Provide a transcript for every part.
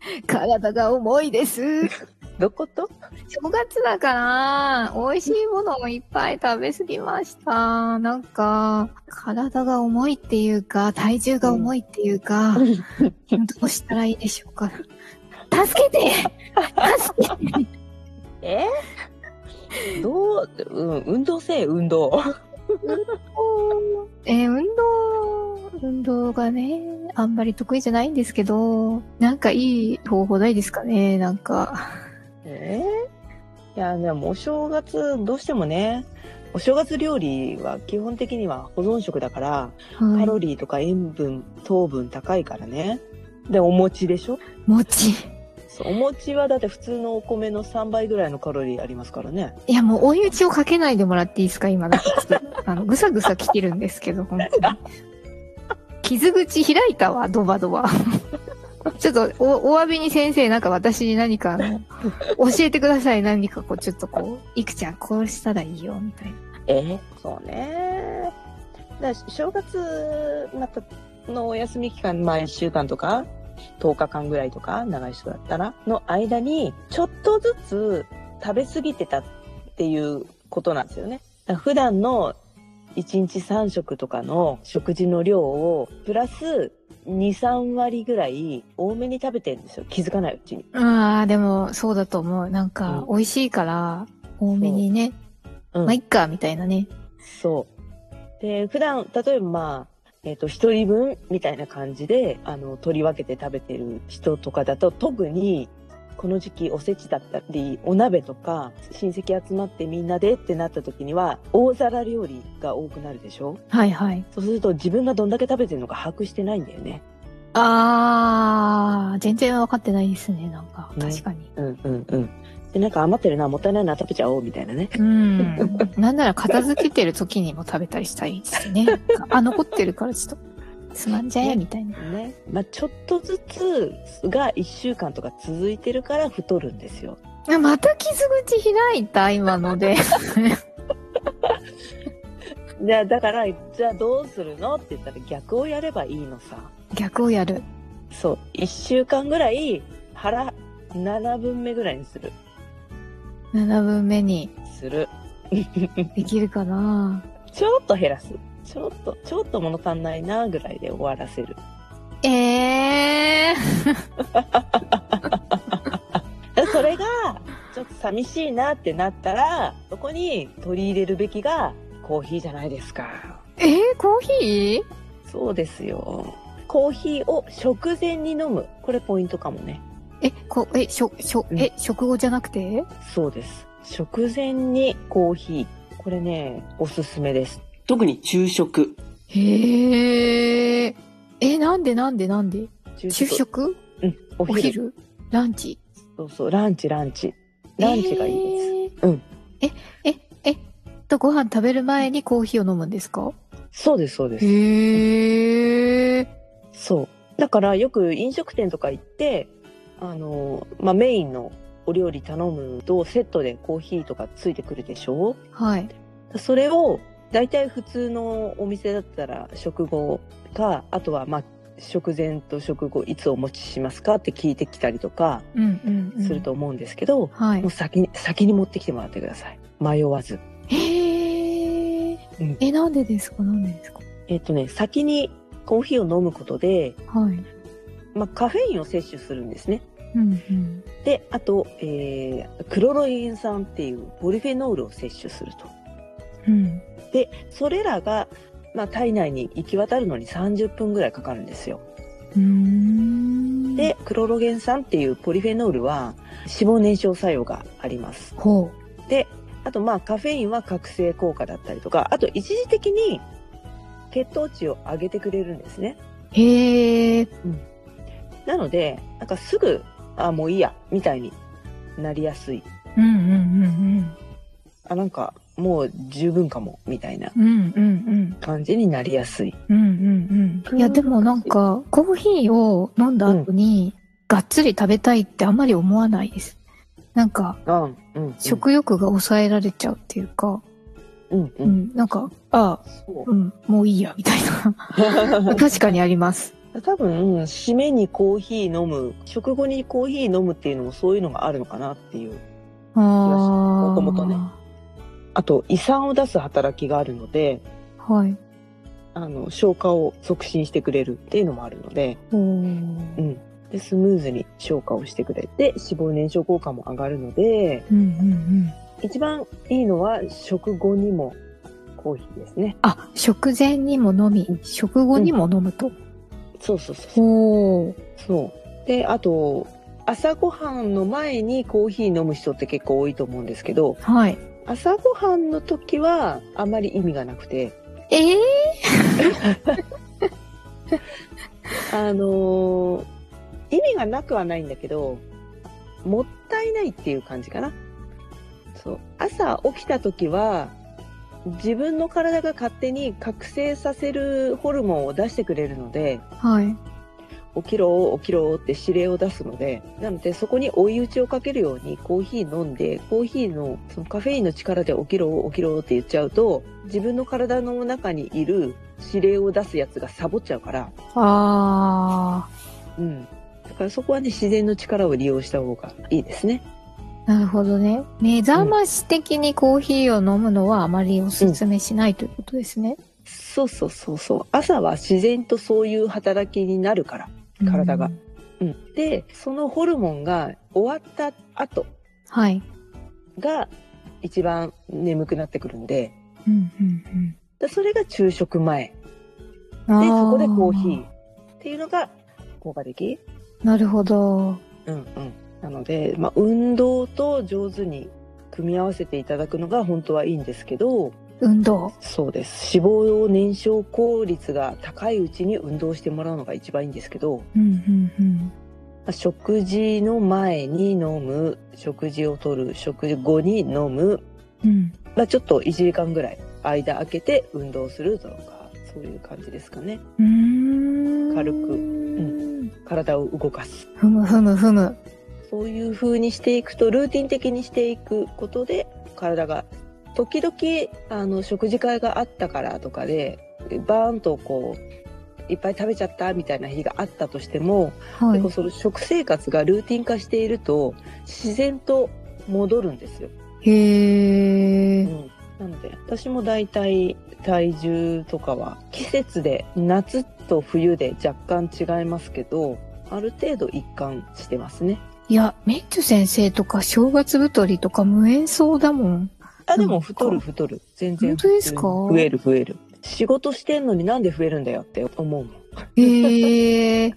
体が重いです。どこと？正月だから、美味しいものをいっぱい食べ過ぎました。なんか、体が重いっていうか、体重が重いっていうか、どうしたらいいでしょうか。助けて！助けて！え？どう、うん、運動せえ、運動。えー運動、運動がね、あんまり得意じゃないんですけど、なんかいい方法ないですかねなんか。えいや、でもお正月、どうしてもね、お正月料理は基本的には保存食だから、カはいロリーとか塩分、糖分高いからね。で、お餅でしょ？餅。そうお餅はだって普通のお米の3倍ぐらいのカロリーありますからね。いや、もう追い打ちをかけないでもらっていいですか今だっと。あの、ぐさぐさ来てるんですけど、本当に。傷口開いたわ、ドバドバ。ちょっと、お、お詫びに先生、なんか私に何かあの、教えてください。何かこう、ちょっとこう、いくちゃん、こうしたらいいよ、みたいな。えそうね。だ正月、また、のお休み期間、まあ1週間とか、10日間ぐらいとか、長い人だったら、の間に、ちょっとずつ食べ過ぎてたっていうことなんですよね。普段の1日3食とかの食事の量を、プラス2、3割ぐらい多めに食べてるんですよ。気づかないうちに。ああ、でも、そうだと思う。なんか、うん美味しいから、多めにね、うんまあ、いっか、みたいなね。そう。で、普段、例えばまあ、えっ、と、一人分みたいな感じで、あの、取り分けて食べてる人とかだと、特に、この時期おせちだったり、お鍋とか、親戚集まってみんなでってなった時には、大皿料理が多くなるでしょ？はいはい。そうすると自分がどんだけ食べてるのか把握してないんだよね。ああ、全然分かってないですね、なんか。ね確かに。うんうんうん。で、なんか余ってるな、もったいないな、食べちゃおう、みたいなね。うん。なんなら片付けてる時にも食べたりしたいですね。あ、残ってるからちょっと、つまんじゃえ、みたいな。ね。まあ、ちょっとずつが1週間とか続いてるから太るんですよ。あまた傷口開いた、今ので。じゃあ、だから、じゃあどうするのって言ったら逆をやればいいのさ。逆をやる。そう。一週間ぐらい腹7分目ぐらいにする。7分目にする。できるかな ちょっと減らす。ちょっと、ちょっと物足んないなぐらいで終わらせる。ええだ それが、ちょっと寂しいなってなったら、そこに取り入れるべきがコーヒーじゃないですか。ー。えー、コーヒー？そうですよ。コーヒーを食前に飲む。これポイントかもね。え、こ、え、しょ、しょ、え、食後じゃなくて？そうです。食前にコーヒー。これね、おすすめです。特に昼食へえ。え、なんでなんでなんで？昼昼食？うん、おお昼？昼ランチ？そうそう、ランチ、ランチ。ランチがいいです。す。うん。え、え、え、とご飯食べる前にコーヒーを飲むんですか？そうです、そうです。へえ。そう。だからよく飲食店とか行って、あの、まあ、メインのお料理頼むとセットでコーヒーとかついてくるでしょ？はい。それを、大体普通のお店だったら食後か、あとはまあ、食前と食後いつお持ちしますかって聞いてきたりとか。すると。思うんですけど、はいもう。先に、先に持ってきてもらってください。迷わず。へえ。うんえ、なんでですか？なんでですか？えっとね、先にコーヒーを飲むことで、はい。まあ、カフェインを摂取するんですね。うんうん。で、あと、えー、クロロゲン酸っていうポリフェノールを摂取すると。うん。で、それらが、まあ、体内に行き渡るのに30分ぐらいかかるんですよ。で、クロロゲン酸っていうポリフェノールは脂肪燃焼作用があります。ほで、あとまあカフェインは覚醒効果だったりとか、あと一時的に血糖値を上げてくれるんですね。う。へえ。なので、なんかすぐ、あ、もういいや、みたいになりやすい。うんうんうんあ、なんかもう十分かも、みたいなうん。うんうん感じになりやすい。うん。うんうんうん。いや、でもなんか、コーヒーを飲んだ後に、がっつり食べたいってあんまり思わないです。なんか、うん。食欲が抑えられちゃうっていうか、うん、う。うんん、なんか、ああ、そううん、もういいや、みたいな。確かにあります。多分、締めにコーヒー飲む、食後にコーヒー飲むっていうのもそういうのがあるのかなっていう。ああ。もともとねあと、胃酸を出す働きがあるので、はい。あの、消化を促進してくれるっていうのもあるので、うん。で、スムーズに消化をしてくれて、脂肪燃焼効果も上がるので、うんうんうん。一番いいのは食後にもコーヒーですね。あ、食前にも飲み、食後にも飲むと。そうそうそうそう。そう。で、あと、朝ごはんの前にコーヒー飲む人って結構多いと思うんですけど、はい。朝ごはんの時はあまり意味がなくて、ええ あのー意味がなくはないんだけど、もったいないっていう感じかな。そう。朝起きた時は、自分の体が勝手に覚醒させるホルモンを出してくれるので、はい。起きろ起きろって指令を出すので、なのでそこに追い打ちをかけるようにコーヒー飲んで、コーヒーのそのカフェインの力で起きろ起きろって言っちゃうと、自分の体の中にいる指令を出すやつがサボっちゃうから、あうん。だからそこはね、自然の力を利用した方がいいですね。ー。なるほどね。目覚まし的にコーヒーを飲むのはあまりお勧めしないということですね。そうそうそうそう。朝は自然とそういう働きになるから。体がうんうん。で、そのホルモンが終わった後はい。が一番眠くなってくるんで、うんうんでそれが昼食前。うん。で、あそこでコーヒーっていうのが効果的なるほど。うんうん。なので、まあ、運動と上手に組み合わせていただくのが本当はいいんですけど、運動。そうです。脂肪燃焼効率が高いうちに運動してもらうのが一番いいんですけど、うんうんうん。まあ食事の前に飲む、食事をとる、食事後に飲む、うん。まあ、ちょっと1時間ぐらい間空けて運動するとか、そういう感じですかね。うーん。軽くうん。体を動かす。ふむふむふむ。そういう風にしていくと、ルーティン的にしていくことで、体が、時々、あの、食事会があったからとかで、バーンとこう、いっぱい食べちゃったみたいな日があったとしても、はい結構。その食生活がルーティン化していると、自然と戻るんですよ。へえ。なので、私も大体体重とかは季節で夏と冬で若干違いますけど、ある程度一貫してますね。いや、メッチュ先生とか正月太りとか無縁そうだもん。あ、でも太る太る。全然本当ですか？増える増える。仕事してんのになんで増えるんだよって思うもん。へえ。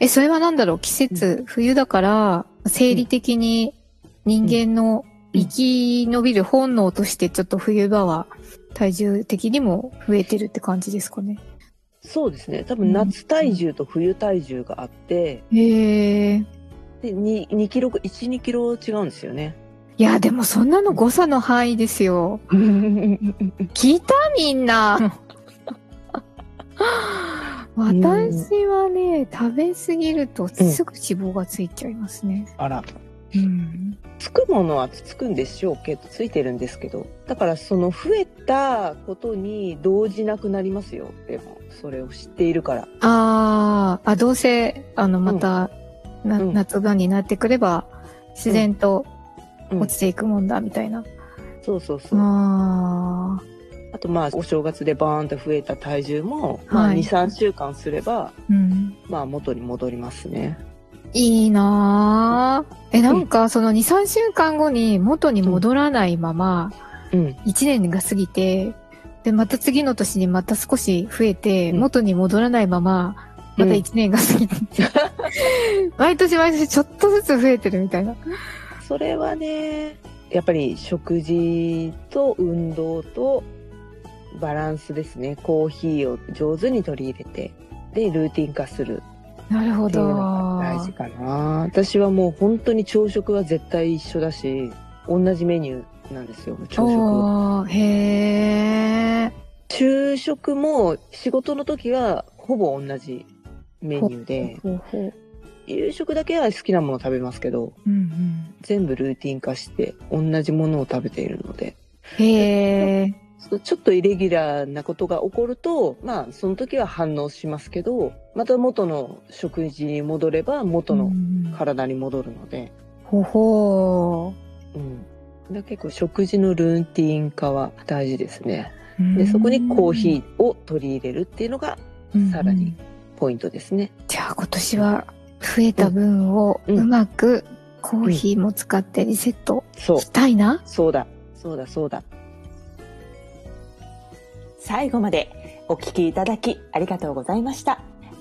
え、それはなんだろう？季節、冬だから、生理的に人間の生き延びる本能としてちょっと冬場は体重的にも増えてるって感じですかね？そうですね。多分夏体重と冬体重があって、へえ。で 2, 2キロ、1、2キロ違うんですよね。いや、でもそんなの誤差の範囲ですよ。聞いた？みんな。私はね、食べ過ぎるとすぐ脂肪がついちゃいますね。あら。うん。つくものはつくんでしょうけど、ついてるんですけど。だからその増えたことに動じなくなりますよ。でも、それを知っているから。あーあ、どうせ、あの、また、なうん夏場になってくれば、自然とうん落ちていくもんだ、みたいな。そうそうそう。ああとまあ、お正月でバーンと増えた体重も、まあはい2、3週間すれば、ーうん。まあ元に戻りますね。いいなぁ。え、なんかその2、3週間後に元に戻らないまま、うん。1年が過ぎて、で、また次の年にまた少し増えて、うん元に戻らないまま、また1年が過ぎて、毎年毎年ちょっとずつ増えてるみたいな。それはね、やっぱり食事と運動とバランスですね。コーヒーを上手に取り入れて、で、ルーティン化するなるほど。が大事かな。私はもう本当に朝食は絶対一緒だし、同じメニューなんですよ、朝食。へー。昼食も仕事の時はほぼ同じメニューで、ほうほう夕食だけは好きなものを食べますけど、うんうん。全部ルーティン化して同じものを食べているので、へー。そうちょっとイレギュラーなことが起こると、まあその時は反応しますけど、また元の食事に戻れば元のうん体に戻るので、ほほうん。だ結構食事のルーティン化は大事ですね。ー。で、そこにコーヒーを取り入れるっていうのがーさらに。ポイントですね。じゃあ今年は増えた分をうまくコーヒーも使ってリセットし。たいな？そうだ。そうだ、そうだ。最後までお聞きいただきありがとうございました。